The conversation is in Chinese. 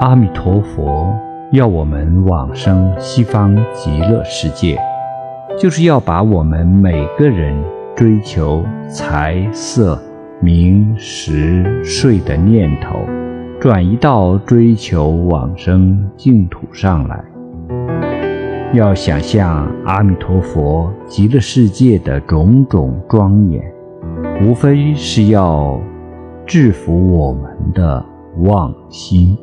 阿弥陀佛要我们往生西方极乐世界就是要把我们每个人追求财色名食睡的念头转移到追求往生净土上来。要想象阿弥陀佛极乐世界的种种庄严无非是要制服我们的妄心。